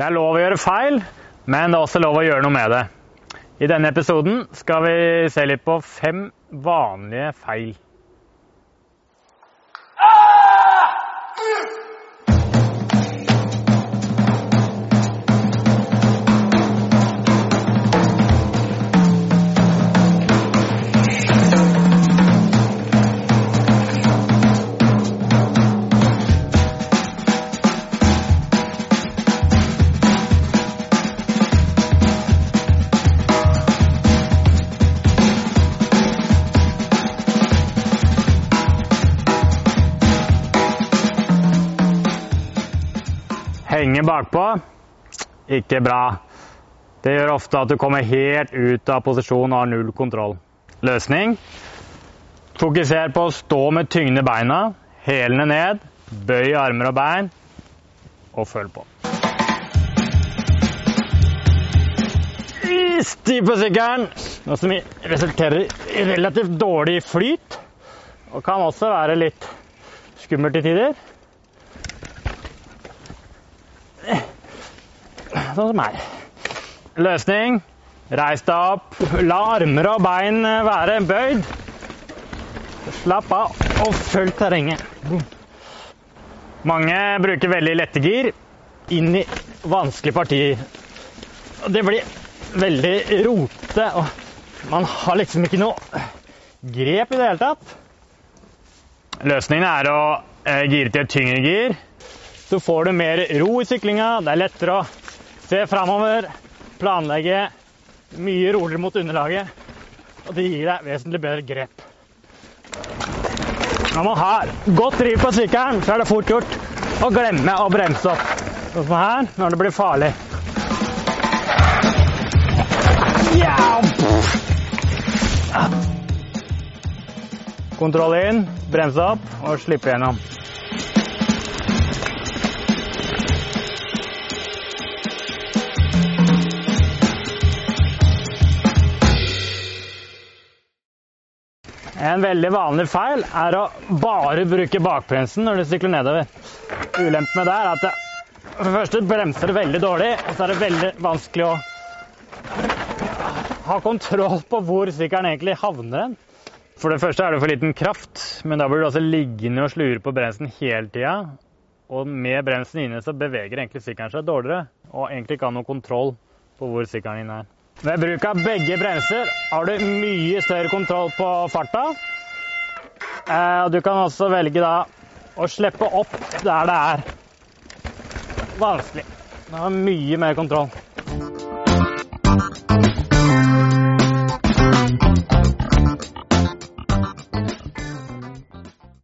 Det er lov å gjøre feil, men det er også lov å gjøre noe med det. I denne episoden skal vi se litt på fem vanlige feil. Henge bakpå ikke bra. Det gjør ofte at du kommer helt ut av posisjon og har null kontroll. Løsning fokuser på å stå med tyngde beina, hælene ned, bøy armer og bein, og følg på. Stiv på sykkelen, noe som resulterer i relativt dårlig flyt, og kan også være litt skummelt til tider. Sånn som her. Løsning. Reis deg opp. La armer og bein være bøyd. Slapp av og følg terrenget. Mange bruker veldig lette gir inn i vanskelige partier. Det blir veldig rote, og man har liksom ikke noe grep i det hele tatt. Løsningen er å eh, gire til et tyngre gir. Så får du mer ro i syklinga. Det er lettere å se framover, planlegge mye roligere mot underlaget. Og det gir deg vesentlig bedre grep. Når man har godt driv på sykkelen, så er det fort gjort å glemme å bremse opp. Sånn som her, når det blir farlig. Kontroll inn, bremse opp og slippe gjennom. En veldig vanlig feil er å bare bruke bakbremsen når du sykler nedover. Ulempen med det er at det, for det første bremser det veldig dårlig, og så er det veldig vanskelig å ha kontroll på hvor sykkelen egentlig havner hen. For det første er det for liten kraft, men da blir du altså liggende og slure på bremsen hele tida. Og med bremsen inne så beveger egentlig sykkelen seg dårligere, og egentlig ikke ha noe kontroll på hvor sykkelen din er. Ved bruk av begge bremser har du mye større kontroll på farta. Eh, du kan også velge da å slippe opp der det er vanskelig. Du har mye mer kontroll.